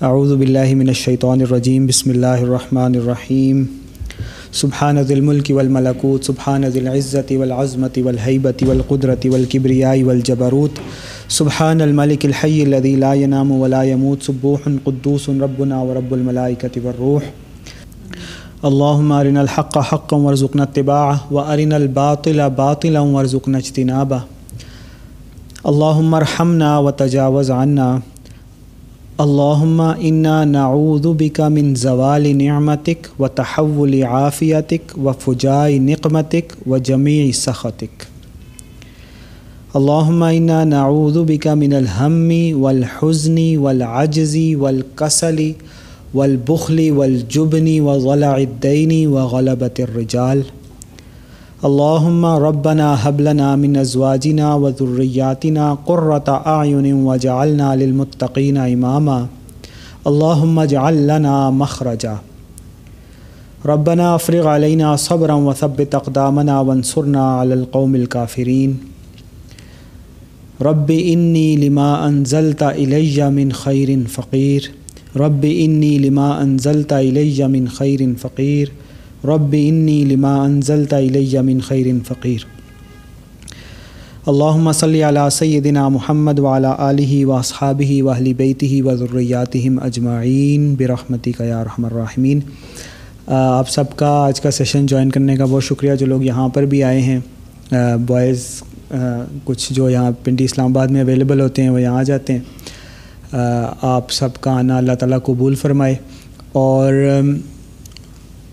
اعوذ باللہ من الشیطان الرجیم، بسم اللہ الرحمن الرحیم۔ سبحان ذی الملک والملکوت، سبحان ذی العزت والعظمت والحیبت والقدرت والکبریاء والجبروت۔ سبحان الملک الحی الذی لا ینام ولا يموت سبوح قدوس ربنا ورب الملائکۃ والروح۔ اللہم ارنا الحق حقا ورزقنا اتباعه وارنا الباطل باطلا ورزقنا اجتنابه اللہم ارحمنا وتجاوز عنا۔ اللہم انا نعوذ بک من زوال نعمتک و تحول عافیتک و فجاء نقمتک و جمیع سخطک. اللہم انا نعوذ بک من الہم والحزن والعجز والکسل والبخل والجبن وضلع الدین وغلبۃ الرجال. اللہم ربنا حب لنا من ازواجنا و ذریاتنا قرۃ اعین وجعلنا للمتقین اماما. اللہم اجعل لنا مخرجا. ربنا افرغ علینا صبرا وثبت اقدامنا وانصرنا علی القوم الکافرین. رب انی لما انزلت الی من خیر فقیر. رب انی لما انزلت الی من خیر فقیر. رب انی لما انزلت الی من خیر فقیر اللہم صلی علی سیدنا محمد وعلی آلہ و اصحابہ و اہل بیتہ و ذریاتہم اجمعین برحمتک یا رحم الراحمین آپ سب کا آج کا سیشن جوائن کرنے کا بہت شکریہ۔ جو لوگ یہاں پر بھی آئے ہیں بوائز کچھ جو یہاں پنڈی اسلام آباد میں اویلیبل ہوتے ہیں، وہ یہاں آ جاتے ہیں۔ آپ سب کا آنا اللہ تعالیٰ قبول فرمائے۔ اور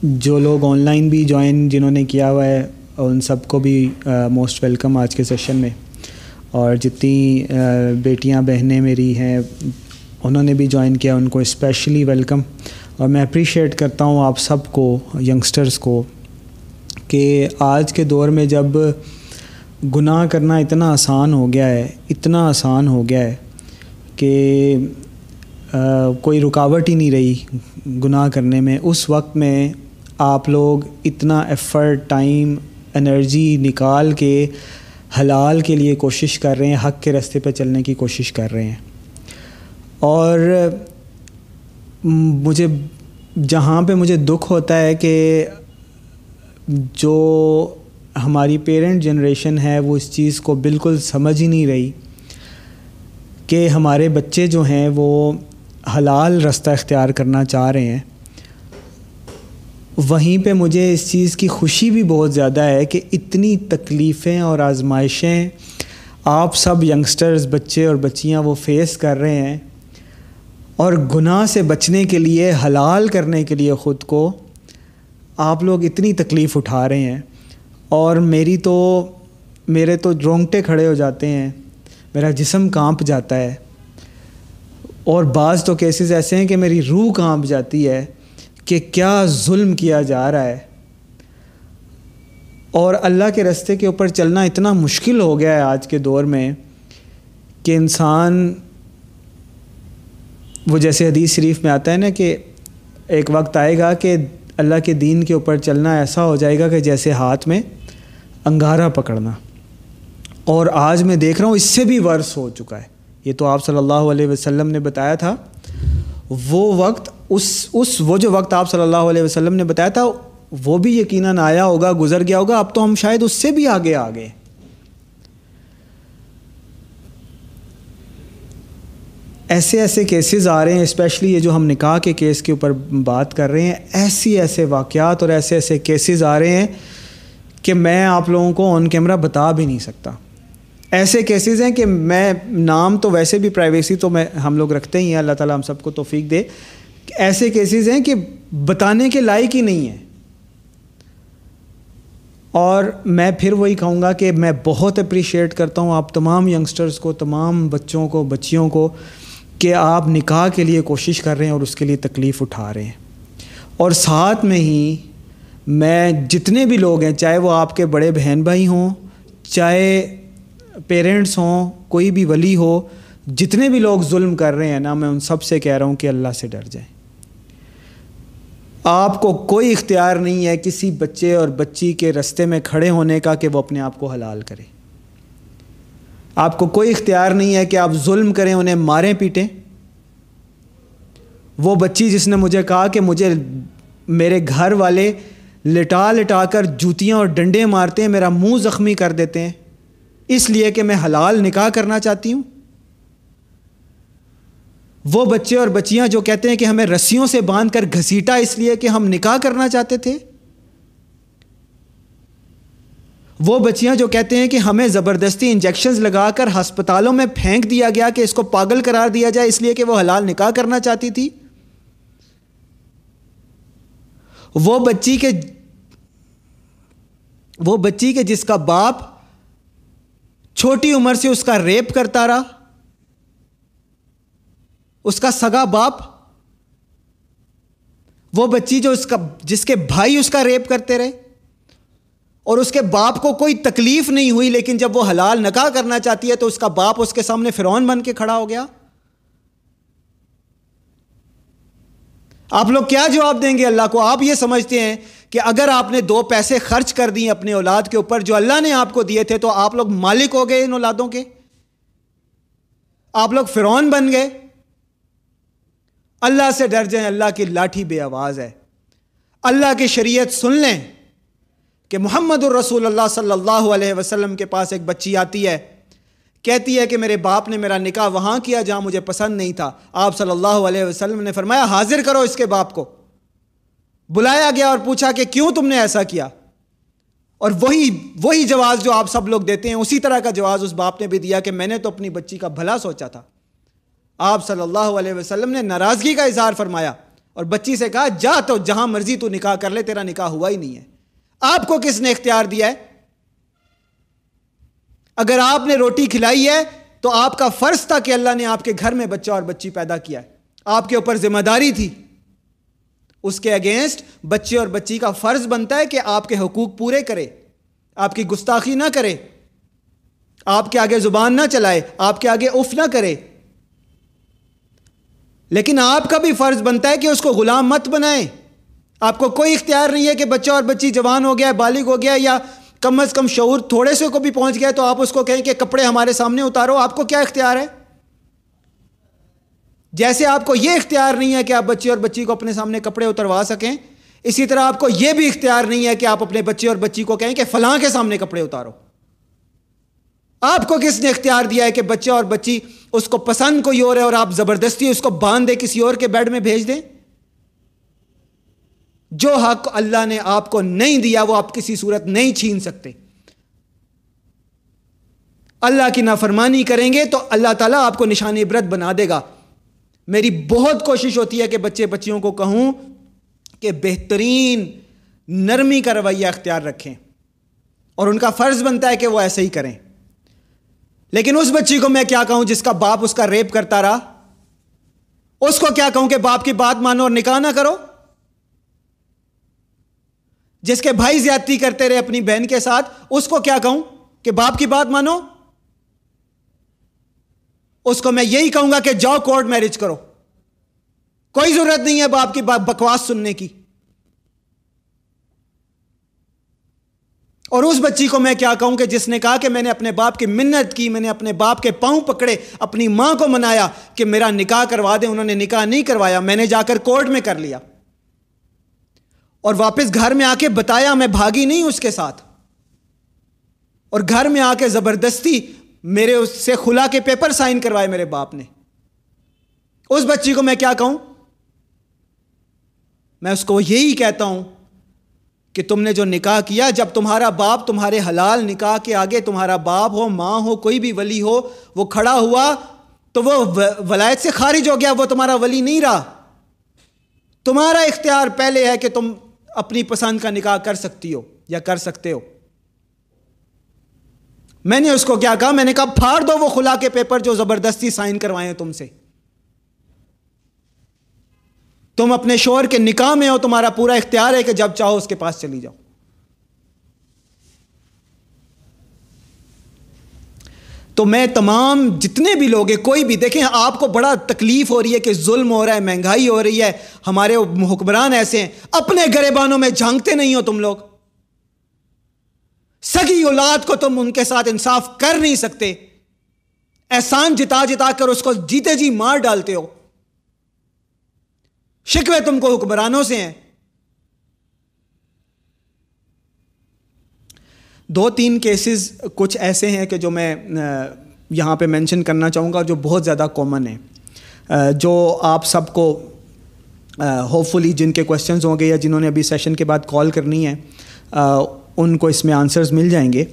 جو لوگ آن لائن بھی جوائن جنہوں نے کیا ہوا ہے، ان سب کو بھی موسٹ ویلکم آج کے سیشن میں۔ اور جتنی بیٹیاں، بہنیں میری ہیں، انہوں نے بھی جوائن کیا، ان کو اسپیشلی ویلکم اور میں اپریشیٹ کرتا ہوں آپ سب کو ینگسٹرز کو، کہ آج کے دور میں جب گناہ کرنا اتنا آسان ہو گیا ہے، اتنا آسان ہو گیا ہے کہ کوئی رکاوٹ ہی نہیں رہی گناہ کرنے میں۔ اس وقت میں آپ لوگ اتنا ایفرٹ ٹائم انرجی نکال کے حلال کے لیے کوشش کر رہے ہیں، حق کے رستے پہ چلنے کی کوشش کر رہے ہیں۔ اور مجھے، جہاں پہ مجھے دکھ ہوتا ہے کہ جو ہماری پیرنٹ جنریشن ہے، وہ اس چیز کو بالکل سمجھ ہی نہیں رہی کہ ہمارے بچے جو ہیں، وہ حلال رستہ اختیار کرنا چاہ رہے ہیں۔ وہیں پہ مجھے اس چیز کی خوشی بھی بہت زیادہ ہے کہ اتنی تکلیفیں اور آزمائشیں آپ سب ینگسٹرز بچے اور بچیاں وہ فیس کر رہے ہیں اور گناہ سے بچنے کے لیے، حلال کرنے کے لیے خود کو آپ لوگ اتنی تکلیف اٹھا رہے ہیں۔ اور میری تو، میرے تو رونگٹے کھڑے ہو جاتے ہیں۔ میرا جسم کانپ جاتا ہے۔ اور بعض تو کیسز ایسے ہیں کہ میری روح کانپ جاتی ہے۔ کہ کیا ظلم کیا جا رہا ہے؟ اور اللہ کے رستے کے اوپر چلنا اتنا مشکل ہو گیا ہے آج کے دور میں کہ انسان، وہ جیسے حدیث شریف میں آتا ہے نا کہ ایک وقت آئے گا کہ اللہ کے دین کے اوپر چلنا ایسا ہو جائے گا کہ جیسے ہاتھ میں انگارہ پکڑنا۔ اور آج میں دیکھ رہا ہوں، اس سے بھی ورس ہو چکا ہے۔ یہ تو آپ صلی اللہ علیہ وسلم نے بتایا تھا وہ وقت اس اس، وہ جو وقت آپ صلی اللہ علیہ وسلم نے بتایا تھا، وہ بھی یقیناً آیا ہوگا، گزر گیا ہوگا، اب تو ہم شاید اس سے بھی آگے آ گئے ایسے ایسے کیسز آ رہے ہیں اسپیشلی یہ جو ہم نکاح کے کیس کے اوپر بات کر رہے ہیں ایسی ایسے واقعات اور ایسے ایسے کیسز آ رہے ہیں کہ میں آپ لوگوں کو آن کیمرہ بتا بھی نہیں سکتا۔ ایسے کیسز ہیں کہ میں نام تو ویسے بھی پرائیویسی تو میں ہم لوگ رکھتے ہی ہیں، اللہ تعالیٰ ہم سب کو توفیق دے۔ ایسے کیسز ہیں کہ بتانے کے لائق ہی نہیں ہیں۔ اور میں پھر وہی کہوں گا کہ میں بہت اپریشیٹ کرتا ہوں آپ تمام ینگسٹرز کو، تمام بچوں کو، بچیوں کو کہ آپ نکاح کے لیے کوشش کر رہے ہیں اور اس کے لیے تکلیف اٹھا رہے ہیں۔ اور ساتھ میں ہی میں جتنے بھی لوگ ہیں، چاہے وہ آپ کے بڑے بہن بھائی ہوں، چاہے پیرنٹس ہوں، کوئی بھی ولی ہو، جتنے بھی لوگ ظلم کر رہے ہیں نا، میں ان سب سے کہہ رہا ہوں کہ اللہ سے ڈر جائیں۔ آپ کو کوئی اختیار نہیں ہے کسی بچے اور بچی کے رستے میں کھڑے ہونے کا کہ وہ اپنے آپ کو حلال کرے۔ آپ کو کوئی اختیار نہیں ہے کہ آپ ظلم کریں، انہیں ماریں، پیٹیں۔ وہ بچی جس نے مجھے کہا کہ مجھے میرے گھر والے لٹا لٹا کر جوتیاں اور ڈنڈے مارتے ہیں، میرا منہ زخمی کر دیتے ہیں۔ اس لیے کہ میں حلال نکاح کرنا چاہتی ہوں۔ وہ بچے اور بچیاں جو کہتے ہیں کہ ہمیں رسیوں سے باندھ کر گھسیٹا اس لیے کہ ہم نکاح کرنا چاہتے تھے، وہ بچیاں جو کہتے ہیں کہ ہمیں زبردستی انجیکشنز لگا کر ہسپتالوں میں پھینک دیا گیا کہ اس کو پاگل قرار دیا جائے اس لیے کہ وہ حلال نکاح کرنا چاہتی تھی۔ وہ بچی کے، وہ بچی کے جس کا باپ چھوٹی عمر سے اس کا ریپ کرتا رہا، اس کا سگا باپ، وہ بچی جو اس کا، جس کے بھائی اس کا ریپ کرتے رہے، اور اس کے باپ کو کوئی تکلیف نہیں ہوئی، لیکن جب وہ حلال نکاح کرنا چاہتی ہے تو اس کا باپ اس کے سامنے فرعون بن کے کھڑا ہو گیا۔ آپ لوگ کیا جواب دیں گے؟ اللہ کو آپ یہ سمجھتے ہیں کہ اگر آپ نے دو پیسے خرچ کر دیے اپنے اولاد کے اوپر جو اللہ نے آپ کو دیے تھے تو آپ لوگ مالک ہو گئے ان اولادوں کے؟ آپ لوگ فرعون بن گئے؟ اللہ سے ڈر جائیں، اللہ کی لاٹھی بے آواز ہے۔ اللہ کی شریعت سن لیں کہ محمد الرسول اللہ صلی اللہ علیہ وسلم کے پاس ایک بچی آتی ہے۔ کہتی ہے کہ میرے باپ نے میرا نکاح وہاں کیا جہاں مجھے پسند نہیں تھا۔ آپ صلی اللہ علیہ وسلم نے فرمایا، حاضر کرو اس کے باپ کو۔ بلایا گیا اور پوچھا کہ کیوں تم نے ایسا کیا؟ اور وہی وہی جواز جو آپ سب لوگ دیتے ہیں، اسی طرح کا جواز اس باپ نے بھی دیا کہ میں نے تو اپنی بچی کا بھلا سوچا تھا۔ آپ صلی اللہ علیہ وسلم نے ناراضگی کا اظہار فرمایا اور بچی سے کہا، جا تو جہاں مرضی تو نکاح کر لے، تیرا نکاح ہوا ہی نہیں ہے۔ آپ کو کس نے اختیار دیا ہے؟ اگر آپ نے روٹی کھلائی ہے تو آپ کا فرض تھا کہ اللہ نے آپ کے گھر میں بچہ اور بچی پیدا کیا ہے۔ آپ کے اوپر ذمہ داری تھی۔ اس کے اگینسٹ بچے اور بچی کا فرض بنتا ہے کہ آپ کے حقوق پورے کرے، آپ کی گستاخی نہ کرے، آپ کے آگے زبان نہ چلائے، آپ کے آگے اف نہ کرے۔ لیکن آپ کا بھی فرض بنتا ہے کہ اس کو غلام مت بنائے آپ کو کوئی اختیار نہیں ہے کہ بچہ اور بچی جوان ہو گیا، بالغ ہو گیا، یا کم از کم شعور تھوڑے سے کو بھی پہنچ گیا تو آپ اس کو کہیں کہ کپڑے ہمارے سامنے اتارو، آپ کو کیا اختیار ہے؟ جیسے آپ کو یہ اختیار نہیں ہے کہ آپ بچے اور بچی کو اپنے سامنے کپڑے اتروا سکیں، اسی طرح آپ کو یہ بھی اختیار نہیں ہے کہ آپ اپنے بچے اور بچی کو کہیں کہ فلاں کے سامنے کپڑے اتارو۔ آپ کو کس نے اختیار دیا ہے کہ بچہ اور بچی اس کو پسند کوئی اور ہے اور آپ زبردستی اس کو باندھ دے کسی اور کے بیڈ میں بھیج دیں؟ جو حق اللہ نے آپ کو نہیں دیا، وہ آپ کسی صورت نہیں چھین سکتے۔ اللہ کی نافرمانی کریں گے تو اللہ تعالیٰ آپ کو نشان عبرت بنا دے گا۔ میری بہت کوشش ہوتی ہے کہ بچے بچیوں کو کہوں کہ بہترین نرمی کا رویہ اختیار رکھیں اور ان کا فرض بنتا ہے کہ وہ ایسے ہی کریں۔ لیکن اس بچی کو میں کیا کہوں جس کا باپ اس کا ریپ کرتا رہا؟ اس کو کیا کہوں کہ باپ کی بات مانو اور نکاح نہ کرو؟ جس کے بھائی زیادتی کرتے رہے اپنی بہن کے ساتھ، اس کو کیا کہوں کہ باپ کی بات مانو اس کو میں یہی کہوں گا کہ جاؤ کورٹ میرج کرو۔ کوئی ضرورت نہیں ہے باپ کی بکواس سننے کی۔ اور اس بچی کو میں کیا کہوں کہ جس نے کہا کہ میں نے اپنے باپ کی منت کی، میں نے اپنے باپ کے پاؤں پکڑے، اپنی ماں کو منایا کہ میرا نکاح کروا دیں انہوں نے نکاح نہیں کروایا، میں نے جا کر کورٹ میں کر لیا۔ اور واپس گھر میں آ کے بتایا، میں بھاگی نہیں اس کے ساتھ۔ اور گھر میں آ کے زبردستی میرے اس سے کھلا کے پیپر سائن کروائے میرے باپ نے۔ اس بچی کو میں کیا کہوں؟ میں اس کو یہی کہتا ہوں کہ تم نے جو نکاح کیا، جب تمہارا باپ تمہارے حلال نکاح کے آگے تمہارا باپ ہو، ماں ہو، کوئی بھی ولی ہو، وہ کھڑا ہوا، تو وہ ولایت سے خارج ہو گیا، وہ تمہارا ولی نہیں رہا۔ تمہارا اختیار پہلے ہے کہ تم اپنی پسند کا نکاح کر سکتی ہو یا کر سکتے ہو۔ میں نے اس کو کیا کہا؟ میں نے کہا، پھاڑ دو وہ کھلا کے پیپر جو زبردستی سائن کروائے تم سے۔ تم اپنے شور کے نکاح میں ہو، تمہارا پورا اختیار ہے کہ جب چاہو اس کے پاس چلی جاؤ۔ تو میں تمام جتنے بھی لوگ ہیں، کوئی بھی، دیکھیں، آپ کو بڑا تکلیف ہو رہی ہے کہ ظلم ہو رہا ہے، مہنگائی ہو رہی ہے، ہمارے حکمران ایسے ہیں، اپنے گریبانوں میں جھانکتے نہیں ہو تم لوگ۔ سگی اولاد کو تم ان کے ساتھ انصاف کر نہیں سکتے۔ احسان جتا جتا کر اس کو جیتے جی مار ڈالتے ہو۔ شکوے تم کو حکمرانوں سے ہیں۔ دو تین کیسز کچھ ایسے ہیں کہ جو میں یہاں پہ مینشن کرنا چاہوں گا جو بہت زیادہ کامن ہیں۔ جو آپ سب کو ہوپ فلی جن کے کوشچنز ہوں گے یا جنہوں نے ابھی سیشن کے بعد کال کرنی ہے ان کو اس میں آنسرز مل جائیں گے۔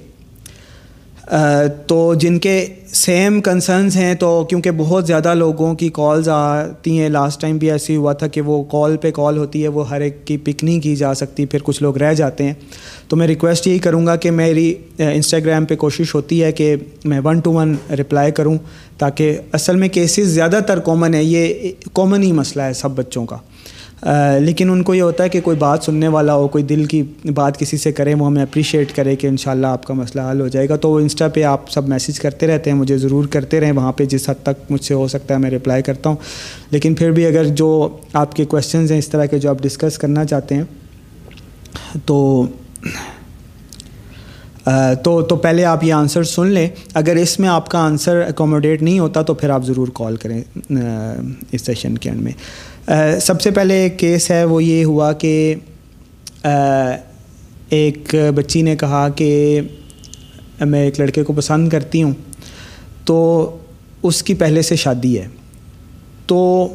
تو جن کے سیم کنسرنز ہیں، تو کیونکہ بہت زیادہ لوگوں کی کالز آتی ہیں لاسٹ ٹائم بھی ایسی ہوا تھا کہ وہ کال پہ کال ہوتی ہے، وہ ہر ایک کی پک نہیں کی جا سکتی، پھر کچھ لوگ رہ جاتے ہیں۔ تو میں ریکویسٹ یہی کروں گا کہ میری انسٹاگرام پہ کوشش ہوتی ہے کہ میں ون ٹو ون رپلائی کروں تاکہ اصل میں کیسز زیادہ تر کامن ہے یہ کامن ہی مسئلہ ہے سب بچوں کا۔ لیکن ان کو یہ ہوتا ہے کہ کوئی بات سننے والا ہو، کوئی دل کی بات کسی سے کرے، وہ ہمیں اپریشیٹ کرے کہ انشاءاللہ آپ کا مسئلہ حل ہو جائے گا۔ تو وہ انسٹا پہ آپ سب میسیج کرتے رہتے ہیں، مجھے ضرور کرتے رہیں۔ وہاں پہ جس حد تک مجھ سے ہو سکتا ہے میں رپلائی کرتا ہوں۔ لیکن پھر بھی اگر جو آپ کے کویشچنز ہیں، اس طرح کے جو آپ ڈسکس کرنا چاہتے ہیں، تو تو تو پہلے آپ یہ آنسر سن لیں۔ اگر اس میں آپ کا آنسر اکوموڈیٹ نہیں ہوتا، تو پھر آپ ضرور کال کریں اس سیشن کے اینڈ میں۔ سب سے پہلے کیس ہے وہ یہ ہوا کہ ایک بچی نے کہا کہ میں ایک لڑکے کو پسند کرتی ہوں، تو اس کی پہلے سے شادی ہے۔ تو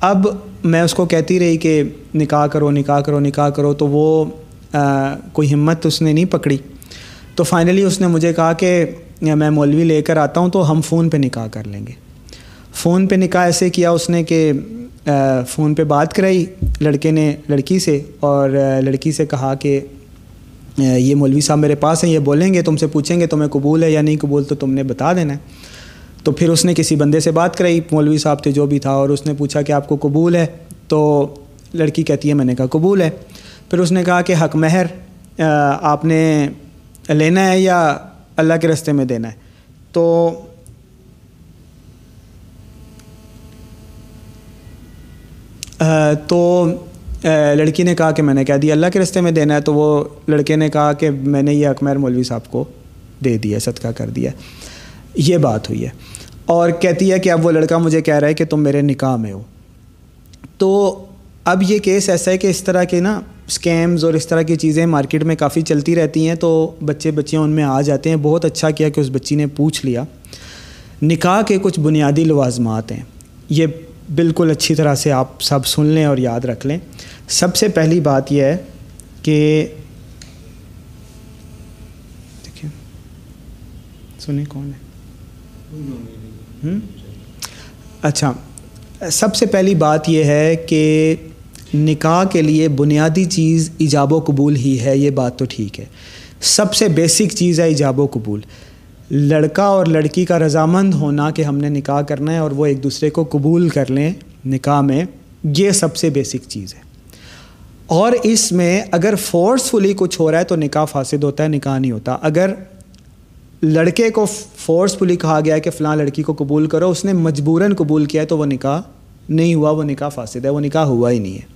اب میں اس کو کہتی رہی کہ نکاح کرو نکاح کرو نکاح کرو، تو وہ کوئی ہمت اس نے نہیں پکڑی۔ تو فائنلی اس نے مجھے کہا کہ میں مولوی لے کر آتا ہوں تو ہم فون پہ نکاح کر لیں گے۔ فون پہ نکاح ایسے کیا اس نے کہ فون پہ بات کرائی لڑکے نے، لڑکی سے، اور لڑکی سے کہا کہ یہ مولوی صاحب میرے پاس ہیں، یہ بولیں گے، تم سے پوچھیں گے، تمہیں قبول ہے یا نہیں قبول، تو تم نے بتا دینا ہے۔ تو پھر اس نے کسی بندے سے بات کرائی، مولوی صاحب تھے جو بھی تھا، اور اس نے پوچھا کہ آپ کو قبول ہے؟ تو لڑکی کہتی ہے، میں نے کہا قبول ہے۔ پھر اس نے کہا کہ، حق مہر آپ نے لینا ہے یا اللہ کے رستے میں دینا ہے؟ تو تو لڑکی نے کہا کہ میں نے کہہ دیا، اللہ کے رستے میں دینا ہے تو وہ لڑکے نے کہا کہ میں نے یہ اکمیر مولوی صاحب کو دے دیا، صدقہ کر دیا۔ یہ بات ہوئی ہے۔ اور کہتی ہے کہ اب وہ لڑکا مجھے کہہ رہا ہے کہ تم میرے نکاح میں ہو۔ تو اب یہ کیس ایسا ہے کہ اس طرح کے نا اسکیمز اور اس طرح کی چیزیں مارکیٹ میں کافی چلتی رہتی ہیں، تو بچے بچیاں ان میں آ جاتے ہیں۔ بہت اچھا کیا کہ اس بچی نے پوچھ لیا۔ نکاح کے کچھ بنیادی لوازمات ہیں۔ یہ بالکل اچھی طرح سے آپ سب سن لیں اور یاد رکھ لیں۔ سب سے پہلی بات یہ ہے کہ دیکھیں، سنیں کون ہے؟ اچھا سب سے پہلی بات یہ ہے کہ نکاح کے لیے بنیادی چیز ایجاب و قبول ہی ہے، یہ بات تو ٹھیک ہے۔ سب سے بیسک چیز ہے ایجاب و قبول۔ لڑکا اور لڑکی کا رضامند ہونا کہ ہم نے نکاح کرنا ہے اور وہ ایک دوسرے کو قبول کر لیں نکاح میں، یہ سب سے بیسک چیز ہے۔ اور اس میں اگر فورسفلی کچھ ہو رہا ہے تو نکاح فاسد ہوتا ہے، نکاح نہیں ہوتا۔ اگر لڑکے کو فورسفلی کہا گیا ہے کہ فلاں لڑکی کو قبول کرو، اس نے مجبوراً قبول کیا ہے تو وہ نکاح نہیں ہوا، وہ نکاح فاسد ہے، وہ نکاح ہوا ہی نہیں ہے۔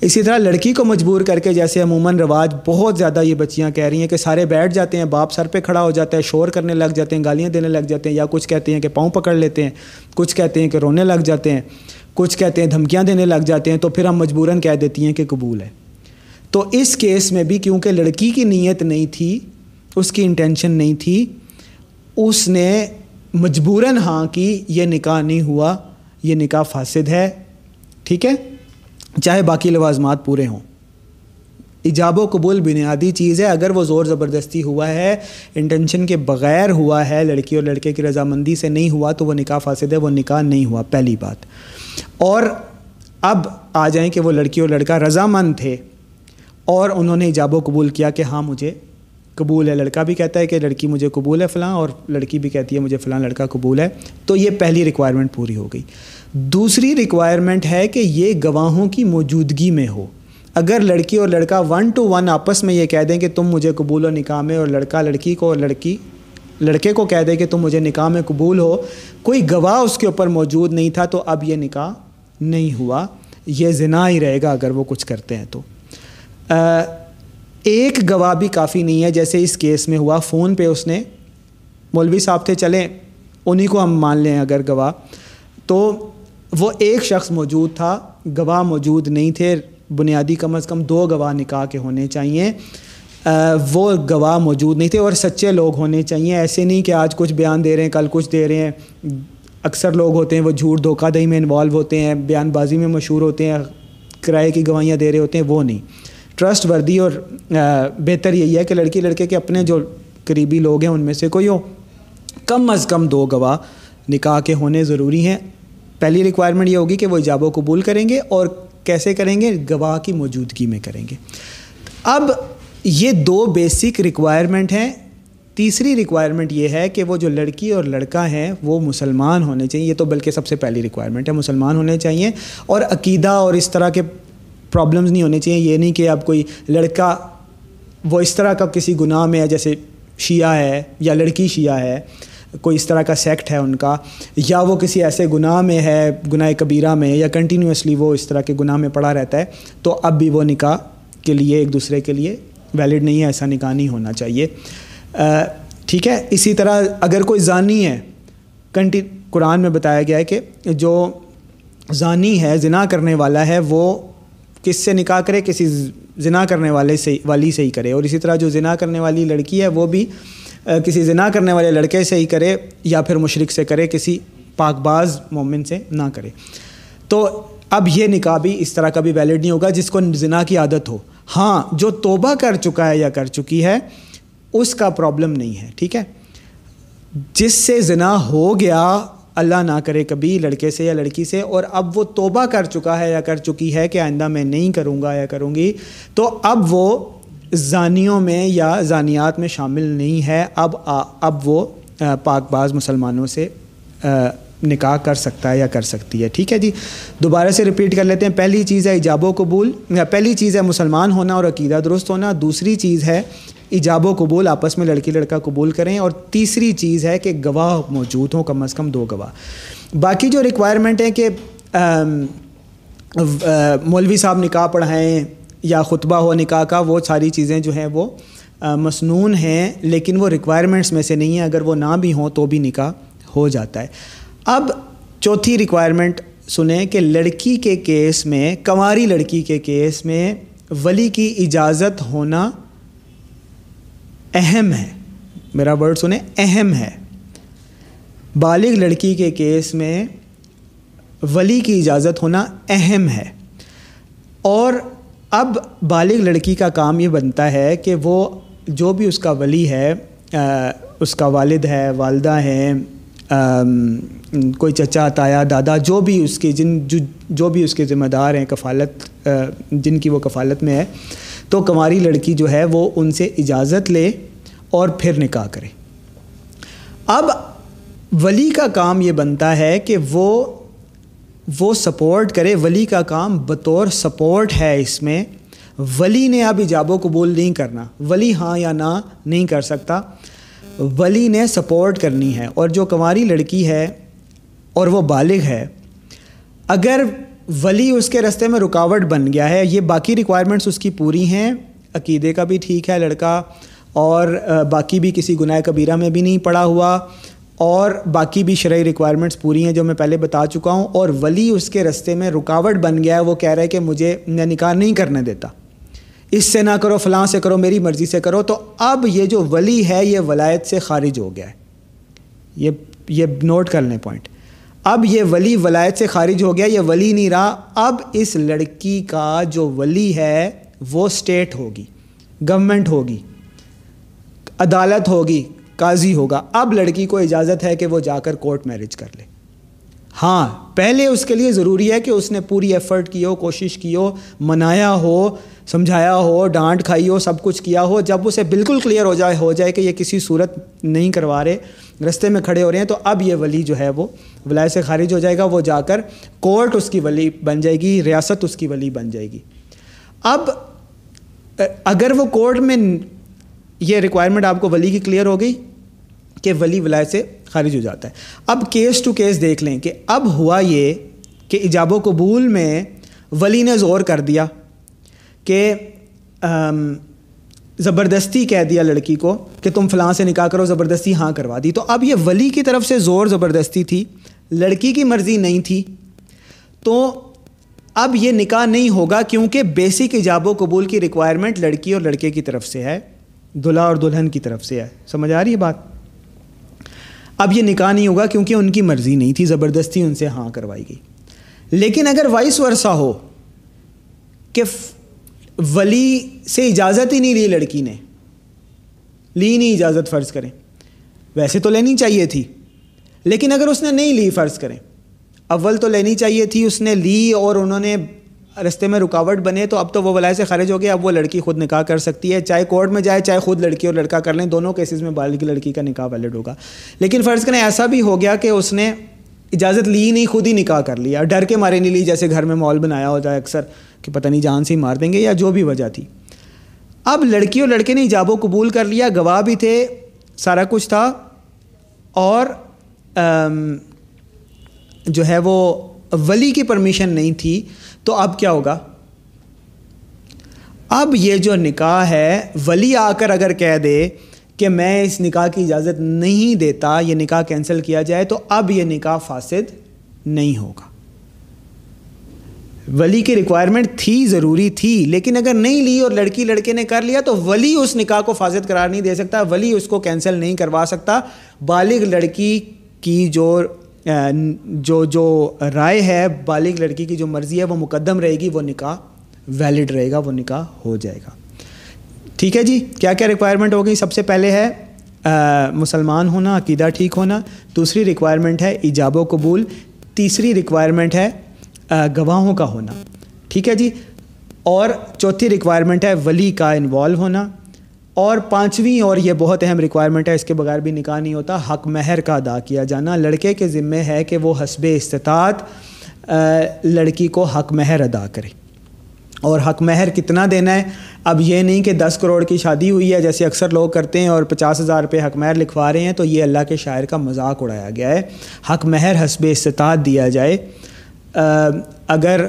اسی طرح لڑکی کو مجبور کر کے جیسے عموماً رواج بہت زیادہ یہ بچیاں کہہ رہی ہیں کہ سارے بیٹھ جاتے ہیں، باپ سر پہ کھڑا ہو جاتا ہے، شور کرنے لگ جاتے ہیں، گالیاں دینے لگ جاتے ہیں، یا کچھ کہتے ہیں کہ پاؤں پکڑ لیتے ہیں، کچھ کہتے ہیں کہ رونے لگ جاتے ہیں، کچھ کہتے ہیں دھمکیاں دینے لگ جاتے ہیں، تو پھر ہم مجبوراً کہہ دیتی ہیں کہ قبول ہے۔ تو اس کیس میں بھی کیونکہ لڑکی کی نیت نہیں تھی، اس کی انٹینشن نہیں تھی، اس نے مجبوراً ہاں کی، یہ نکاح نہیں ہوا، یہ نکاح فاسد ہے، ٹھیک ہے؟ چاہے باقی لوازمات پورے ہوں۔ ایجاب و قبول بنیادی چیز ہے، اگر وہ زور زبردستی ہوا ہے، انٹینشن کے بغیر ہوا ہے، لڑکی اور لڑکے کی رضامندی سے نہیں ہوا، تو وہ نکاح فاسد ہے، وہ نکاح نہیں ہوا۔ پہلی بات۔ اور اب آ جائیں کہ وہ لڑکی اور لڑکا رضامند تھے اور انہوں نے ایجاب و قبول کیا کہ ہاں مجھے قبول ہے۔ لڑکا بھی کہتا ہے کہ لڑکی مجھے قبول ہے فلاں، اور لڑکی بھی کہتی ہے مجھے فلاں لڑکا قبول ہے۔ تو یہ پہلی ریکوائرمنٹ پوری ہو گئی۔ دوسری ریکوائرمنٹ ہے کہ یہ گواہوں کی موجودگی میں ہو۔ اگر لڑکی اور لڑکا ون ٹو ون آپس میں یہ کہہ دیں کہ تم مجھے قبول و نکاح میں، اور لڑکا لڑکی کو اور لڑکی، لڑکے کو کہہ دے کہ تم مجھے نکاح میں قبول ہو، کوئی گواہ اس کے اوپر موجود نہیں تھا، تو اب یہ نکاح نہیں ہوا۔ یہ زنا ہی رہے گا اگر وہ کچھ کرتے ہیں تو۔ ایک گواہ بھی کافی نہیں ہے جیسے اس کیس میں ہوا۔ فون پہ اس نے، مولوی صاحب تھے، چلیں۔ انہیں کو ہم مان لیں اگر گواہ۔ تو وہ ایک شخص موجود تھا، گواہ موجود نہیں تھے۔ بنیادی کم از کم دو گواہ نکاح کے ہونے چاہیے۔ وہ گواہ موجود نہیں تھے اور سچے لوگ ہونے چاہیے۔ ایسے نہیں کہ آج کچھ بیان دے رہے ہیں، کل کچھ دے رہے ہیں۔ اکثر لوگ ہوتے ہیں، وہ جھوٹ دھوکہ دہی میں انوالو ہوتے ہیں، بیان بازی میں مشہور ہوتے ہیں، کرائے کی گواہیاں دے رہے ہوتے ہیں، وہ نہیں۔ ٹرسٹ وردی اور بہتر یہی ہے کہ لڑکی لڑکے کے اپنے جو قریبی لوگ ہیں ان میں سے کوئی ہو۔ کم از کم دو گواہ نکاح کے ہونے ضروری ہیں۔ پہلی ریکوائرمنٹ یہ ہوگی کہ وہ ایجاب و قبول کریں گے اور کیسے کریں گے؟ گواہ کی موجودگی میں کریں گے۔ اب یہ دو بیسک ریکوائرمنٹ ہیں۔ تیسری ریکوائرمنٹ یہ ہے کہ وہ جو لڑکی اور لڑکا ہیں، وہ مسلمان ہونے چاہیے۔ یہ تو بلکہ سب سے پہلی ریکوائرمنٹ ہے، مسلمان ہونے چاہیے۔ اور عقیدہ اور اس طرح کے پرابلمز نہیں ہونے چاہیے۔ یہ نہیں کہ اب کوئی لڑکا وہ اس طرح کا کسی گناہ میں ہے، جیسے شیعہ ہے یا لڑکی شیعہ ہے، کوئی اس طرح کا سیکٹ ہے ان کا، یا وہ کسی ایسے گناہ میں ہے، گناہ کبیرہ میں، یا کنٹینیوسلی وہ اس طرح کے گناہ میں پڑا رہتا ہے، تو اب بھی وہ نکاح کے لیے، ایک دوسرے کے لیے ویلڈ نہیں ہے، ایسا نکاح نہیں ہونا چاہیے۔ ٹھیک ہے۔ اسی طرح اگر کوئی ضانی ہے کنٹی قرآن میں بتایا گیا ہے کہ جو ضانی ہے، زنا کرنے والا ہے، وہ کس سے نکاح کرے، کسی زنا کرنے والے سے، والی سے ہی کرے۔ اور اسی طرح جو زنا کرنے والی لڑکی ہے، وہ بھی کسی زنا کرنے والے لڑکے سے ہی کرے یا پھر مشرق سے کرے، کسی پاک باز مومن سے نہ کرے۔ تو اب یہ نکاح بھی اس طرح کا بھی ویلڈ نہیں ہوگا جس کو زنا کی عادت ہو۔ ہاں جو توبہ کر چکا ہے یا کر چکی ہے، اس کا پرابلم نہیں ہے، ٹھیک ہے؟ جس سے زنا ہو گیا اللہ نہ کرے کبھی لڑکے سے یا لڑکی سے، اور اب وہ توبہ کر چکا ہے یا کر چکی ہے کہ آئندہ میں نہیں کروں گا یا کروں گی، تو اب وہ زانیوں میں یا زانیات میں شامل نہیں ہے۔ اب اب وہ پاک باز مسلمانوں سے نکاح کر سکتا ہے یا کر سکتی ہے۔ ٹھیک ہے جی؟ دوبارہ سے ریپیٹ کر لیتے ہیں۔ پہلی چیز ہے ایجاب و قبول پہلی چیز ہے مسلمان ہونا اور عقیدہ درست ہونا۔ دوسری چیز ہے ایجاب و قبول، آپس میں لڑکی لڑکا قبول کریں۔ اور تیسری چیز ہے کہ گواہ موجود ہوں، کم از کم دو گواہ۔ باقی جو ریکوائرمنٹ ہے کہ مولوی صاحب نکاح پڑھائیں یا خطبہ ہو نکاح کا، وہ ساری چیزیں جو ہیں وہ مصنون ہیں، لیکن وہ ریکوائرمنٹس میں سے نہیں ہیں۔ اگر وہ نہ بھی ہوں تو بھی نکاح ہو جاتا ہے۔ اب چوتھی ریکوائرمنٹ سنیں کہ لڑکی کے کیس میں، کنواری لڑکی کے کیس میں ولی کی اجازت ہونا اہم ہے۔ میرا ورڈ سنیں، اہم ہے۔ بالغ لڑکی کے کیس میں ولی کی اجازت ہونا اہم ہے۔ اور اب بالغ لڑکی کا کام یہ بنتا ہے کہ وہ جو بھی اس کا ولی ہے اس کا والد ہے، والدہ ہیں کوئی چچا، تایا، دادا، جو بھی اس کے جن، جو جو بھی اس کے ذمہ دار ہیں، کفالت جن کی وہ کفالت میں ہے، تو کماری لڑکی جو ہے وہ ان سے اجازت لے اور پھر نکاح کرے۔ اب ولی کا کام یہ بنتا ہے کہ وہ وہ سپورٹ کرے۔ ولی کا کام بطور سپورٹ ہے اس میں۔ ولی نے اب ایجاب و قبول نہیں کرنا۔ ولی ہاں یا نہ نہیں کر سکتا۔ ولی نے سپورٹ کرنی ہے۔ اور جو کنواری لڑکی ہے اور وہ بالغ ہے، اگر ولی اس کے رستے میں رکاوٹ بن گیا ہے، یہ باقی ریکوائرمنٹس اس کی پوری ہیں۔ عقیدے کا بھی ٹھیک ہے، لڑکا اور باقی بھی کسی گناہ کبیرہ میں بھی نہیں پڑا ہوا، اور باقی بھی شرعی ریکوائرمنٹس پوری ہیں جو میں پہلے بتا چکا ہوں، اور ولی اس کے رستے میں رکاوٹ بن گیا ہے، وہ کہہ رہا ہے کہ مجھے نکاح نہیں کرنے دیتا۔ اس سے نہ کرو، فلاں سے کرو، میری مرضی سے کرو۔ تو اب یہ جو ولی ہے، یہ ولایت سے خارج ہو گیا ہے۔ یہ یہ نوٹ کر لیں پوائنٹ اب یہ ولی ولایت سے خارج ہو گیا، یہ ولی نہیں رہا۔ اب اس لڑکی کا جو ولی ہے، وہ اسٹیٹ ہوگی گورنمنٹ ہوگی۔ عدالت ہوگی، قاضی ہوگا۔ اب لڑکی کو اجازت ہے کہ وہ جا کر کورٹ میرج کر لے۔ ہاں پہلے اس کے لیے ضروری ہے کہ اس نے پوری ایفرٹ کی ہو، کوشش کی ہو، منایا ہو، سمجھایا ہو، ڈانٹ کھائی ہو، سب کچھ کیا ہو۔ جب اسے بالکل کلیئر ہو جائے ہو جائے کہ یہ کسی صورت نہیں کروا رہے، رستے میں کھڑے ہو رہے ہیں، تو اب یہ ولی جو ہے وہ ولائے سے خارج ہو جائے گا۔ وہ جا کر کورٹ اس کی ولی بن جائے گی، ریاست اس کی ولی بن جائے گی۔ اب، اگر وہ کورٹ میں یہ ریکوائرمنٹ آپ کو ولی کی کلیئر ہو گئی کہ ولی ولایت سے خارج ہو جاتا ہے۔ اب کیس ٹو کیس دیکھ لیں کہ اب ہوا یہ کہ ایجاب و قبول میں ولی نے زور کر دیا کہ زبردستی کہہ دیا لڑکی کو کہ تم فلاں سے نکاح کرو، زبردستی ہاں کروا دی۔ تو اب یہ ولی کی طرف سے زور زبردستی تھی، لڑکی کی مرضی نہیں تھی۔ تو اب یہ نکاح نہیں ہوگا کیونکہ بیسک ایجاب و قبول کی ریکوائرمنٹ لڑکی اور لڑکے کی طرف سے ہے۔ دلہا اور دلہن کی طرف سے ہے۔ سمجھ آ رہی ہے بات؟ اب یہ نکاح نہیں ہوگا کیونکہ ان کی مرضی نہیں تھی، زبردستی ان سے ہاں کروائی گئی۔ لیکن اگر وائس ورثہ ہو کہ ولی سے اجازت ہی نہیں لی لڑکی نے، لی نہیں اجازت فرض کریں۔ ویسے تو لینی چاہیے تھی، لیکن اگر اس نے نہیں لی فرض کریں، اول تو لینی چاہیے تھی، اس نے لی اور انہوں نے رستے میں رکاوٹ بنے تو اب تو وہ ولائے سے خارج ہو گیا اب وہ لڑکی خود نکاح کر سکتی ہے۔ چاہے کورٹ میں جائے، چاہے خود لڑکی اور لڑکا کر لیں، دونوں کیسز میں بالغ لڑکی کا نکاح ویلڈ ہوگا۔ لیکن فرض کریں ایسا بھی ہو گیا کہ اس نے اجازت لی نہیں، خود ہی نکاح کر لیا۔ ڈر کے مارے نہیں لی، جیسے گھر میں مال بنایا ہوتا ہے اکثر کہ پتہ نہیں جان سے ہی مار دیں گے یا جو بھی وجہ تھی۔ اب لڑکی اور لڑکے نے ایجاب و قبول کر لیا، گواہ بھی تھے، سارا کچھ تھا۔ اور جو ہے وہ ولی کی پرمیشن نہیں تھی۔ تو اب کیا ہوگا؟ اب یہ جو نکاح ہے، ولی آ کر اگر کہہ دے کہ میں اس نکاح کی اجازت نہیں دیتا، یہ نکاح کینسل کیا جائے، تو اب یہ نکاح فاسد نہیں ہوگا۔ ولی کی ریکوائرمنٹ تھی، ضروری تھی، لیکن اگر نہیں لی اور لڑکی لڑکے نے کر لیا، تو ولی اس نکاح کو فاسد قرار نہیں دے سکتا، ولی اس کو کینسل نہیں کروا سکتا۔ بالغ لڑکی کی جو جو جو رائے ہے بالغ لڑکی کی جو مرضی ہے، وہ مقدم رہے گی، وہ نکاح ویلڈ رہے گا، وہ نکاح ہو جائے گا۔ ٹھیک ہے جی؟ کیا کیا ریکوائرمنٹ ہوگی سب سے پہلے ہے مسلمان ہونا، عقیدہ ٹھیک ہونا۔ دوسری ریکوائرمنٹ ہے، ایجاب و قبول۔ تیسری ریکوائرمنٹ ہے گواہوں کا ہونا۔ ٹھیک ہے جی؟ اور چوتھی ریکوائرمنٹ ہے، ولی کا انوالو ہونا۔ اور پانچویں، اور یہ بہت اہم ریکوائرمنٹ ہے، اس کے بغیر بھی نکاح نہیں ہوتا، حق مہر کا ادا کیا جانا۔ لڑکے کے ذمے ہے کہ وہ حسب استطاعت لڑکی کو حق مہر ادا کرے۔ اور حق مہر کتنا دینا ہے؟ اب یہ نہیں کہ دس کروڑ کی شادی ہوئی ہے، جیسے اکثر لوگ کرتے ہیں اور پچاس ہزار روپے حق مہر لکھوا رہے ہیں، تو یہ اللہ کے شاعر کا مذاق اڑایا گیا ہے۔ حق مہر حسب استطاعت دیا جائے۔ اگر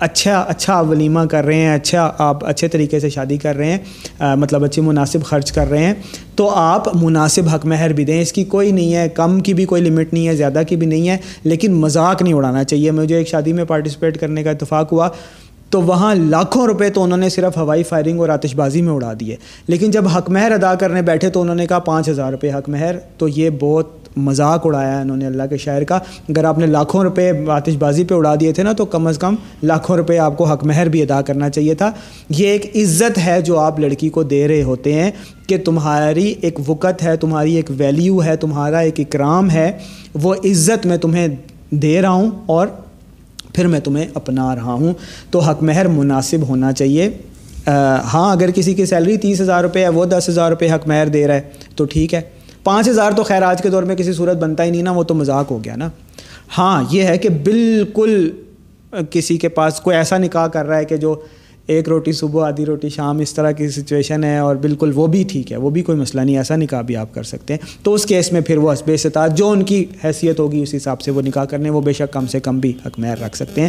اچھا اچھا ولیمہ کر رہے ہیں اچھا آپ اچھے طریقے سے شادی کر رہے ہیں مطلب اچھی مناسب خرچ کر رہے ہیں، تو آپ مناسب حق مہر بھی دیں۔ اس کی کوئی نہیں ہے، کم کی بھی کوئی لمٹ نہیں ہے، زیادہ کی بھی نہیں ہے، لیکن مذاق نہیں اڑانا چاہیے۔ مجھے ایک شادی میں پارٹیسپیٹ کرنے کا اتفاق ہوا، تو وہاں لاکھوں روپے تو انہوں نے صرف ہوائی فائرنگ اور آتش بازی میں اڑا دیے۔ لیکن جب حق مہر ادا کرنے بیٹھے تو انہوں نے کہا پانچ ہزار روپے حق مہر۔ تو یہ بہت مذاق اڑایا ہے انہوں نے اللہ کے شاعر کا۔ اگر آپ نے لاکھوں روپے آتش بازی پہ اڑا دیے تھے نا، تو کم از کم لاکھوں روپے آپ کو حق مہر بھی ادا کرنا چاہیے تھا۔ یہ ایک عزت ہے جو آپ لڑکی کو دے رہے ہوتے ہیں کہ تمہاری ایک وقت ہے، تمہاری ایک ویلیو ہے، تمہارا ایک اکرام ہے۔ وہ عزت میں تمہیں دے رہا ہوں اور پھر میں تمہیں اپنا رہا ہوں۔ تو حق مہر مناسب ہونا چاہیے۔ ہاں اگر کسی کی سیلری تیس ہزار روپے ہے، وہ دس ہزار روپے حق مہر دے رہا ہے، تو ٹھیک ہے۔ پانچ ہزار تو خیر آج کے دور میں کسی صورت بنتا ہی نہیں نا، وہ تو مذاق ہو گیا نا۔ ہاں یہ ہے کہ بالکل کسی کے پاس کوئی ایسا نکاح کر رہا ہے کہ جو ایک روٹی صبح، آدھی روٹی شام، اس طرح کی سچویشن ہے اور بالکل وہ بھی ٹھیک ہے، وہ بھی کوئی مسئلہ نہیں، ایسا نکاح بھی آپ کر سکتے ہیں۔ تو اس کیس میں پھر وہ حسب استطاعت، جو ان کی حیثیت ہوگی اس حساب سے وہ نکاح کرنے، وہ بے شک کم سے کم بھی حق مہر رکھ سکتے ہیں۔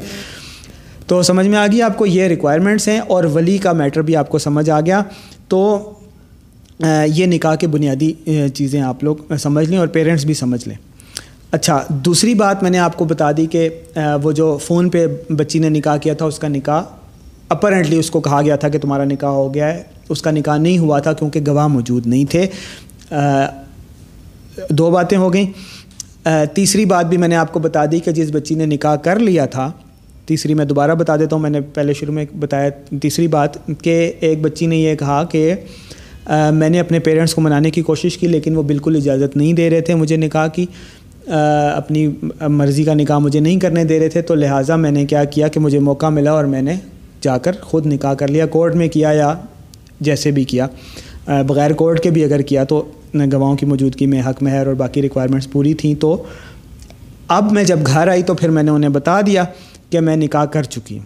تو سمجھ میں آ گیا آپ کو یہ ریکوائرمنٹس ہیں اور ولی کا میٹر بھی آپ کو سمجھ آ گیا۔ تو یہ نکاح کے بنیادی چیزیں آپ لوگ سمجھ لیں اور پیرنٹس بھی سمجھ لیں۔ اچھا دوسری بات میں نے آپ کو بتا دی کہ وہ جو فون پہ بچی نے نکاح کیا تھا، اس کا نکاح اپرنٹلی اس کو کہا گیا تھا کہ تمہارا نکاح ہو گیا ہے۔ اس کا نکاح نہیں ہوا تھا کیونکہ گواہ موجود نہیں تھے۔ دو باتیں ہو گئیں۔ تیسری بات بھی میں نے آپ کو بتا دی کہ جس بچی نے نکاح کر لیا تھا، تیسری میں دوبارہ بتا دیتا ہوں، میں نے پہلے شروع میں بتایا تیسری بات کہ ایک بچی نے یہ کہا کہ میں نے اپنے پیرنٹس کو منانے کی کوشش کی، لیکن وہ بالکل اجازت نہیں دے رہے تھے مجھے نکاح کی۔ اپنی مرضی کا نکاح مجھے نہیں کرنے دے رہے تھے۔ تو لہٰذا میں نے کیا کیا کہ مجھے موقع ملا اور میں نے جا کر خود نکاح کر لیا۔ کورٹ میں کیا یا جیسے بھی کیا۔ بغیر کورٹ کے بھی اگر کیا تو گواہوں کی موجودگی میں حق مہر اور باقی ریکوائرمنٹس پوری تھیں۔ تو اب میں جب گھر آئی تو پھر میں نے انہیں بتا دیا کہ میں نکاح کر چکی۔ ہوں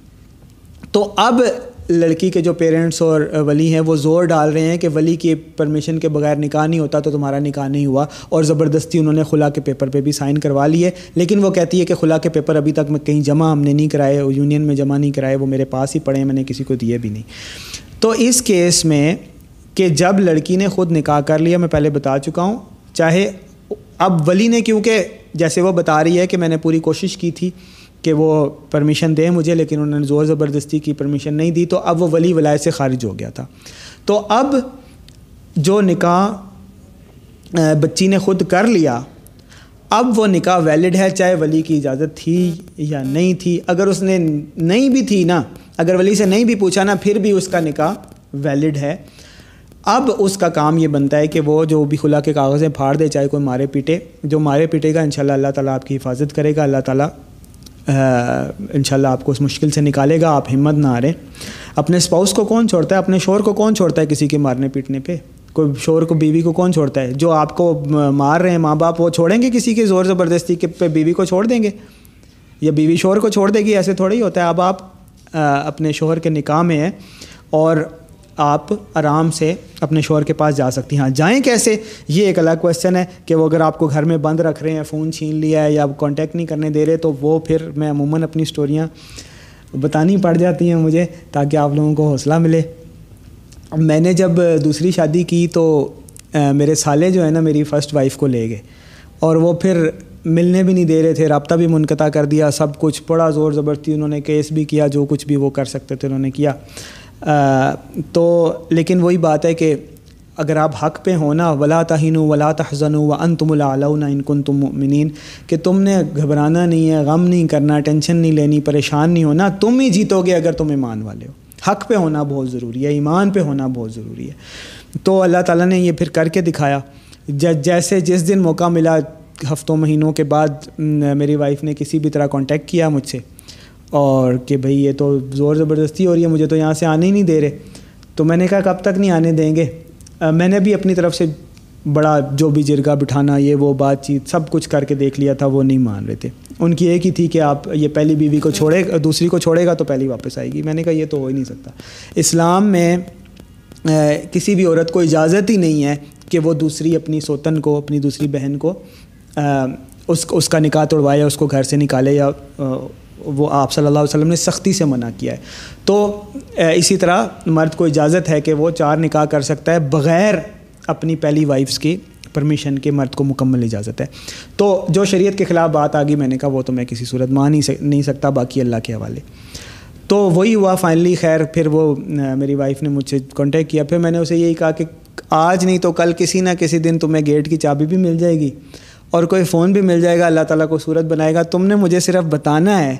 تو اب لڑکی کے جو پیرنٹس اور ولی ہیں، وہ زور ڈال رہے ہیں کہ ولی کی پرمیشن کے بغیر نکاح نہیں ہوتا تو تمہارا نکاح نہیں ہوا۔ اور زبردستی انہوں نے خلا کے پیپر پہ بھی سائن کروا لیے لیکن وہ کہتی ہے کہ خلا کے پیپر ابھی تک میں کہیں جمع ہم نے نہیں کرائے یونین میں جمع نہیں کرائے، وہ میرے پاس ہی پڑے میں نے کسی کو دیے بھی نہیں۔ تو اس کیس میں کہ جب لڑکی نے خود نکاح کر لیا، میں پہلے بتا چکا ہوں، چاہے اب ولی نے کیونکہ جیسے وہ بتا رہی ہے کہ میں نے پوری کوشش کی تھی کہ وہ پرمیشن دیں مجھے، لیکن انہوں نے زور زبردستی کی پرمیشن نہیں دی، تو اب وہ ولی ولایت سے خارج ہو گیا تھا۔ تو اب جو نکاح بچی نے خود کر لیا، اب وہ نکاح ویلڈ ہے، چاہے ولی کی اجازت تھی یا نہیں تھی۔ اگر اس نے نہیں بھی تھی نا، اگر ولی سے نہیں بھی پوچھا نا، پھر بھی اس کا نکاح ویلڈ ہے۔ اب اس کا کام یہ بنتا ہے کہ وہ جو بھی خلا کے کاغذیں پھاڑ دے، چاہے کوئی مارے پیٹے، جو مارے پیٹے گا، انشاءاللہ اللہ تعالیٰ آپ کی حفاظت کرے گا، اللہ تعالیٰ انشاءاللہ آپ کو اس مشکل سے نکالے گا، آپ ہمت نہ آ رہے اپنے اسپاؤس کو کون چھوڑتا ہے؟ اپنے شور کو کون چھوڑتا ہے کسی کے مارنے پیٹنے پہ؟ کوئی شور کو، بیوی کو کون چھوڑتا ہے؟ جو آپ کو مار رہے ہیں، ماں باپ، وہ چھوڑیں گے کسی کے زور زبردستی کے پہ بیوی کو چھوڑ دیں گے؟ یا بیوی شور کو چھوڑ دے گی؟ ایسے تھوڑا ہی ہوتا ہے۔ اب آپ اپنے شوہر کے نکاح میں ہیں اور آپ آرام سے اپنے شوہر کے پاس جا سکتی ہیں۔ ہاں جائیں کیسے؟ یہ ایک الگ کویشچن ہے کہ وہ اگر آپ کو گھر میں بند رکھ رہے ہیں، فون چھین لیا ہے یا کانٹیکٹ نہیں کرنے دے رہے، تو وہ پھر میں عموماً اپنی اسٹوریاں بتانی پڑ جاتی ہیں مجھے تاکہ آپ لوگوں کو حوصلہ ملے۔ میں نے جب دوسری شادی کی تو میرے سالے جو ہیں نا، میری فرسٹ وائف کو لے گئے۔ اور وہ پھر ملنے بھی نہیں دے رہے تھے، رابطہ بھی منقطع کر دیا، سب کچھ بڑا زور زبردستی انہوں نے کیس بھی کیا، جو کچھ بھی وہ کر سکتے تھے انہوں نے کیا۔ تو لیکن وہی بات ہے کہ اگر آپ حق پہ ہونا ولا تہین ولا تحزن و ان تم العلّہ ان کن تم مؤمنین، کہ تم نے گھبرانا نہیں ہے، غم نہیں کرنا، ٹینشن نہیں لینی، پریشان نہیں ہونا، تم ہی جیتو گے اگر تم ایمان والے ہو۔ حق پہ ہونا بہت ضروری ہے، ایمان پہ ہونا بہت ضروری ہے۔ تو اللہ تعالیٰ نے یہ پھر کر کے دکھایا۔ جیسے جس دن موقع ملا، ہفتوں مہینوں کے بعد میری وائف نے کسی بھی طرح کانٹیکٹ کیا مجھ سے۔ اور کہ بھئی یہ تو زور زبردستی ہو رہی ہے، مجھے تو یہاں سے آنے ہی نہیں دے رہے۔ تو میں نے کہا کب تک نہیں آنے دیں گے۔ میں نے بھی اپنی طرف سے بڑا جو بھی جرگا بٹھانا، یہ وہ بات چیت سب کچھ کر کے دیکھ لیا تھا، وہ نہیں مان رہے تھے۔ ان کی ایک ہی تھی کہ آپ یہ پہلی بیوی کو چھوڑے، دوسری کو چھوڑے گا تو پہلی واپس آئے گی۔ میں نے کہا یہ تو ہو ہی نہیں سکتا۔ اسلام میں کسی بھی عورت کو اجازت ہی نہیں ہے کہ وہ دوسری اپنی سوتن کو، اپنی دوسری بہن کو اس اس کا نکاح توڑوائے یا اس کو گھر سے نکالے یا وہ آپ صلی اللہ علیہ وسلم نے سختی سے منع کیا ہے۔ تو اسی طرح مرد کو اجازت ہے کہ وہ چار نکاح کر سکتا ہے بغیر اپنی پہلی وائفس کی پرمیشن کے مرد کو مکمل اجازت ہے۔ تو جو شریعت کے خلاف بات آ گئی میں نے کہا، وہ تو میں کسی صورت مان ہی نہیں سکتا، باقی اللہ کے حوالے۔ تو وہی ہوا فائنلی خیر، پھر وہ میری وائف نے مجھ سے کانٹیکٹ کیا۔ پھر میں نے اسے یہی کہا کہ آج نہیں تو کل کسی نہ کسی دن تمہیں گیٹ کی چابی بھی مل جائے گی۔ اور کوئی فون بھی مل جائے گا، اللہ تعالیٰ کو صورت بنائے گا۔ تم نے مجھے صرف بتانا ہے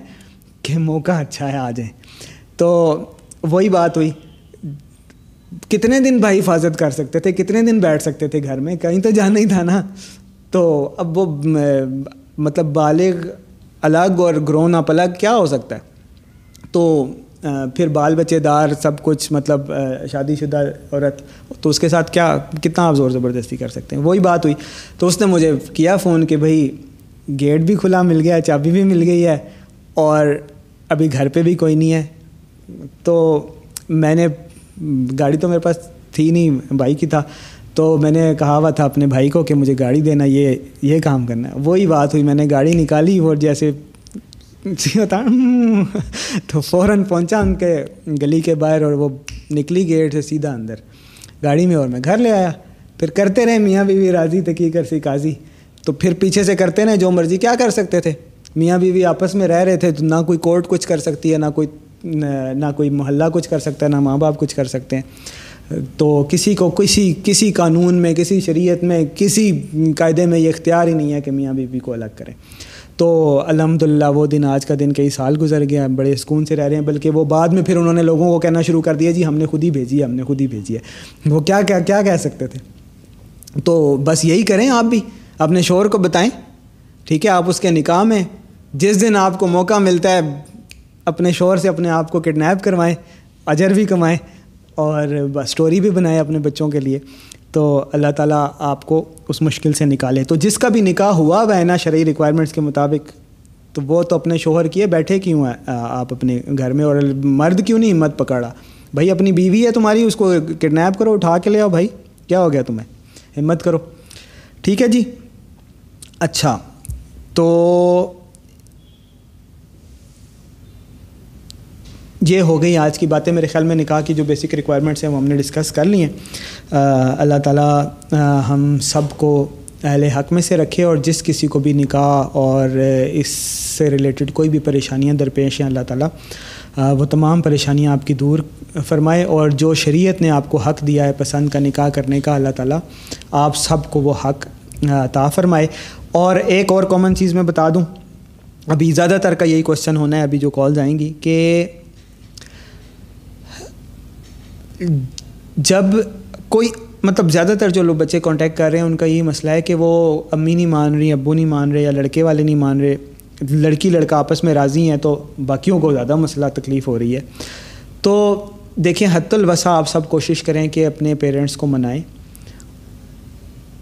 کہ موقع اچھا ہے آ جائیں تو وہی بات ہوئی۔ کتنے دن بھائی حفاظت کر سکتے تھے؟ کتنے دن بیٹھ سکتے تھے گھر میں؟ کہیں تو جانا ہی تھا نا۔ تو اب وہ مطلب بالغ، الگ اور گرون اپ الگ کیا ہو سکتا ہے؟ تو پھر بال بچے دار سب کچھ مطلب شادی شدہ عورت، تو اس کے ساتھ کیا، کتنا آپ زور زبردستی کر سکتے ہیں؟ وہی بات ہوئی۔ تو اس نے مجھے کیا فون کہ بھائی، گیٹ بھی کھلا مل گیا، چابی بھی مل گئی ہے، اور ابھی گھر پہ بھی کوئی نہیں ہے۔ تو میں نے، گاڑی تو میرے پاس تھی نہیں، بھائی کی تھا۔ تو میں نے کہا ہوا تھا اپنے بھائی کو کہ مجھے گاڑی دینا، یہ یہ کام کرنا ہے۔ وہی بات ہوئی، میں نے گاڑی نکالی اور جیسے ہوتا تو فوراً پہنچا ان کے گلی کے باہر اور وہ نکلی گیٹ سے سیدھا اندر۔ گاڑی میں اور میں گھر لے آیا۔ پھر کرتے رہے میاں بیوی راضی تقی کر سی قاضی تو پھر پیچھے سے کرتے رہے جو مرضی۔ کیا کر سکتے تھے؟ میاں بیوی آپس میں رہ رہے تھے تو نہ کوئی کورٹ کچھ کر سکتی ہے، نہ کوئی نہ کوئی محلہ کچھ کر سکتا ہے، نہ ماں باپ کچھ کر سکتے ہیں۔ تو کسی کو، کسی کسی قانون میں، کسی شریعت میں، کسی قاعدے میں یہ اختیار ہی نہیں ہے کہ میاں بیوی کو الگ کریں۔ تو الحمد للہ وہ دن آج کا دن کئی سال گزر گیا بڑے سکون سے رہ رہے ہیں، بلکہ وہ بعد میں پھر انہوں نے لوگوں کو کہنا شروع کر دیا جی ہم نے خود ہی بھیجی ہے، ہم نے خود ہی بھیجی ہے۔ وہ کیا کیا کیا کہہ سکتے تھے؟ تو بس یہی کریں آپ بھی، اپنے شور کو بتائیں۔ ٹھیک ہے، آپ اس کے نکاح میں جس دن آپ کو موقع ملتا ہے، اپنے شور سے اپنے آپ کو کڈنیپ کروائیں، اجر بھی کمائیں اور اسٹوری بھی بنائیں اپنے بچوں کے لیے۔ تو اللہ تعالیٰ آپ کو اس مشکل سے نکالے۔ تو جس کا بھی نکاح ہوا وہ ہے نا شرعی ریکوائرمنٹس کے مطابق۔ تو وہ تو اپنے شوہر کیے بیٹھے کیوں ہیں؟ آپ اپنے گھر میں اور مرد کیوں نہیں ہمت پکڑا؟ بھائی اپنی بیوی ہے تمہاری، اس کو کڈنیپ کرو، اٹھا کے لے آؤ بھائی۔ کیا ہو گیا تمہیں؟ ہمت کرو۔ ٹھیک ہے جی۔ اچھا تو یہ ہو گئی آج کی باتیں میرے خیال میں نکاح کی جو بیسک ریکوائرمنٹس ہیں وہ ہم نے ڈسکس کر لی ہیں۔ اللہ تعالیٰ ہم سب کو اہل حق میں سے رکھے اور جس کسی کو بھی نکاح اور اس سے ریلیٹڈ کوئی بھی پریشانیاں درپیش ہیں اللہ تعالیٰ وہ تمام پریشانیاں آپ کی دور فرمائے اور جو شریعت نے آپ کو حق دیا ہے پسند کا نکاح کرنے کا، اللہ تعالیٰ آپ سب کو وہ حق عطا فرمائے۔ اور ایک اور کامن چیز میں بتا دوں، ابھی زیادہ تر کا یہی کوشچن ہونا ہے، ابھی جو کالز آئیں گی کہ جب کوئی مطلب زیادہ تر جو لوگ بچے کانٹیکٹ کر رہے ہیں، ان کا یہی مسئلہ ہے کہ وہ امی نہیں مان رہی، ابو نہیں مان رہے یا لڑکے والے نہیں مان رہے، لڑکی، لڑکا آپس میں راضی ہیں، تو باقیوں کو زیادہ مسئلہ تکلیف ہو رہی ہے۔ تو دیکھیں، حت الوسا آپ سب کوشش کریں کہ اپنے پیرنٹس کو منائیں۔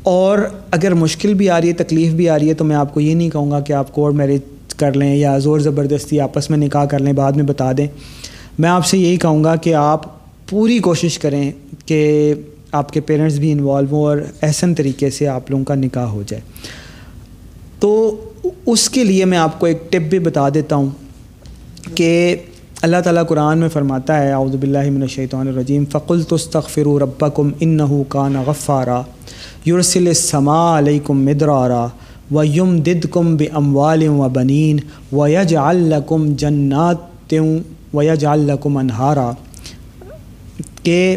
اور اگر مشکل بھی آ رہی ہے، تکلیف بھی آ رہی ہے، تو میں آپ کو یہ نہیں کہوں گا کہ آپ کورٹ میرج کر لیں یا زور زبردستی آپس میں نکاح کر لیں، بعد میں بتا دیں۔ میں آپ سے یہی کہوں گا کہ آپ پوری کوشش کریں کہ آپ کے پیرنٹس بھی انوالو ہوں اور احسن طریقے سے آپ لوگوں کا نکاح ہو جائے۔ تو اس کے لیے میں آپ کو ایک ٹپ بھی بتا دیتا ہوں کہ اللہ تعالیٰ قرآن میں فرماتا ہے، اعوذ باللہ من الشیطان الرجیم فقل تستغفروا ربکم انہو کان غفارا یرسل السماء علیکم مدرارا و یم دد کم ب اموال و بنین و یج الکم جنات و یج الکم انہارا کہ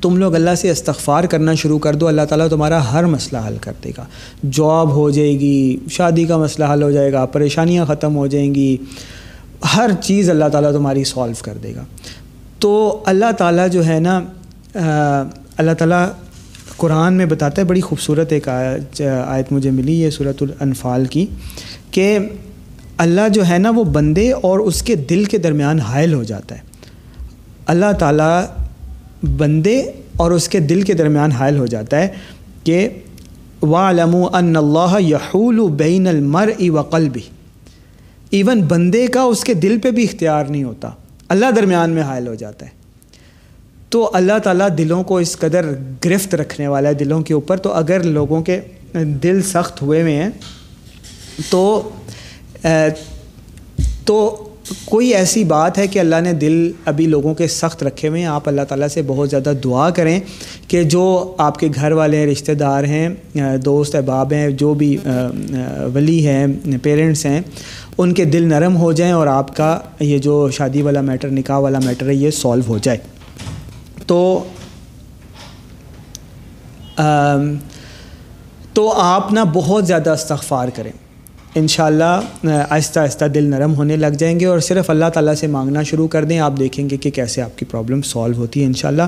تم لوگ اللہ سے استغفار کرنا شروع کر دو، اللہ تعالیٰ تمہارا ہر مسئلہ حل کر دے گا۔ جاب ہو جائے گی، شادی کا مسئلہ حل ہو جائے گا، پریشانیاں ختم ہو جائیں گی، ہر چیز اللہ تعالیٰ تمہاری سولو کر دے گا۔ تو اللہ تعالیٰ جو ہے نا اللہ تعالیٰ قرآن میں بتاتا ہے، بڑی خوبصورت ایک آیت مجھے ملی ہے صورت الانفال کی، کہ اللہ جو ہے نا، وہ بندے اور اس کے دل کے درمیان حائل ہو جاتا ہے۔ اللہ تعالیٰ بندے اور اس کے دل کے درمیان حائل ہو جاتا ہے کہ وَعْلَمُ أَنَّ اللَّهَ يَحُولُ بَيْنَ الْمَرْءِ وَقَلْبِ ایون بندے کا اس کے دل پہ بھی اختیار نہیں ہوتا۔ اللہ درمیان میں حائل ہو جاتا ہے۔ تو اللہ تعالیٰ دلوں کو اس قدر گرفت رکھنے والا ہے دلوں کے اوپر۔ تو اگر لوگوں کے دل سخت ہوئے ہوئے ہیں، تو تو کوئی ایسی بات ہے کہ اللہ نے دل ابھی لوگوں کے سخت رکھے ہوئے ہیں؟ آپ اللہ تعالیٰ سے بہت زیادہ دعا کریں کہ جو آپ کے گھر والے ہیں، رشتہ دار ہیں، دوست، احباب ہیں، جو بھی ولی ہیں، پیرنٹس ہیں، ان کے دل نرم ہو جائیں اور آپ کا یہ جو شادی والا میٹر، نکاح والا میٹر ہے، یہ سولو ہو جائے۔ تو تو آپ نا بہت زیادہ استغفار کریں۔ انشاءاللہ آہستہ آہستہ دل نرم ہونے لگ جائیں گے اور صرف اللہ تعالیٰ سے مانگنا شروع کر دیں، آپ دیکھیں گے کہ کیسے آپ کی پرابلم سالو ہوتی ہے انشاءاللہ۔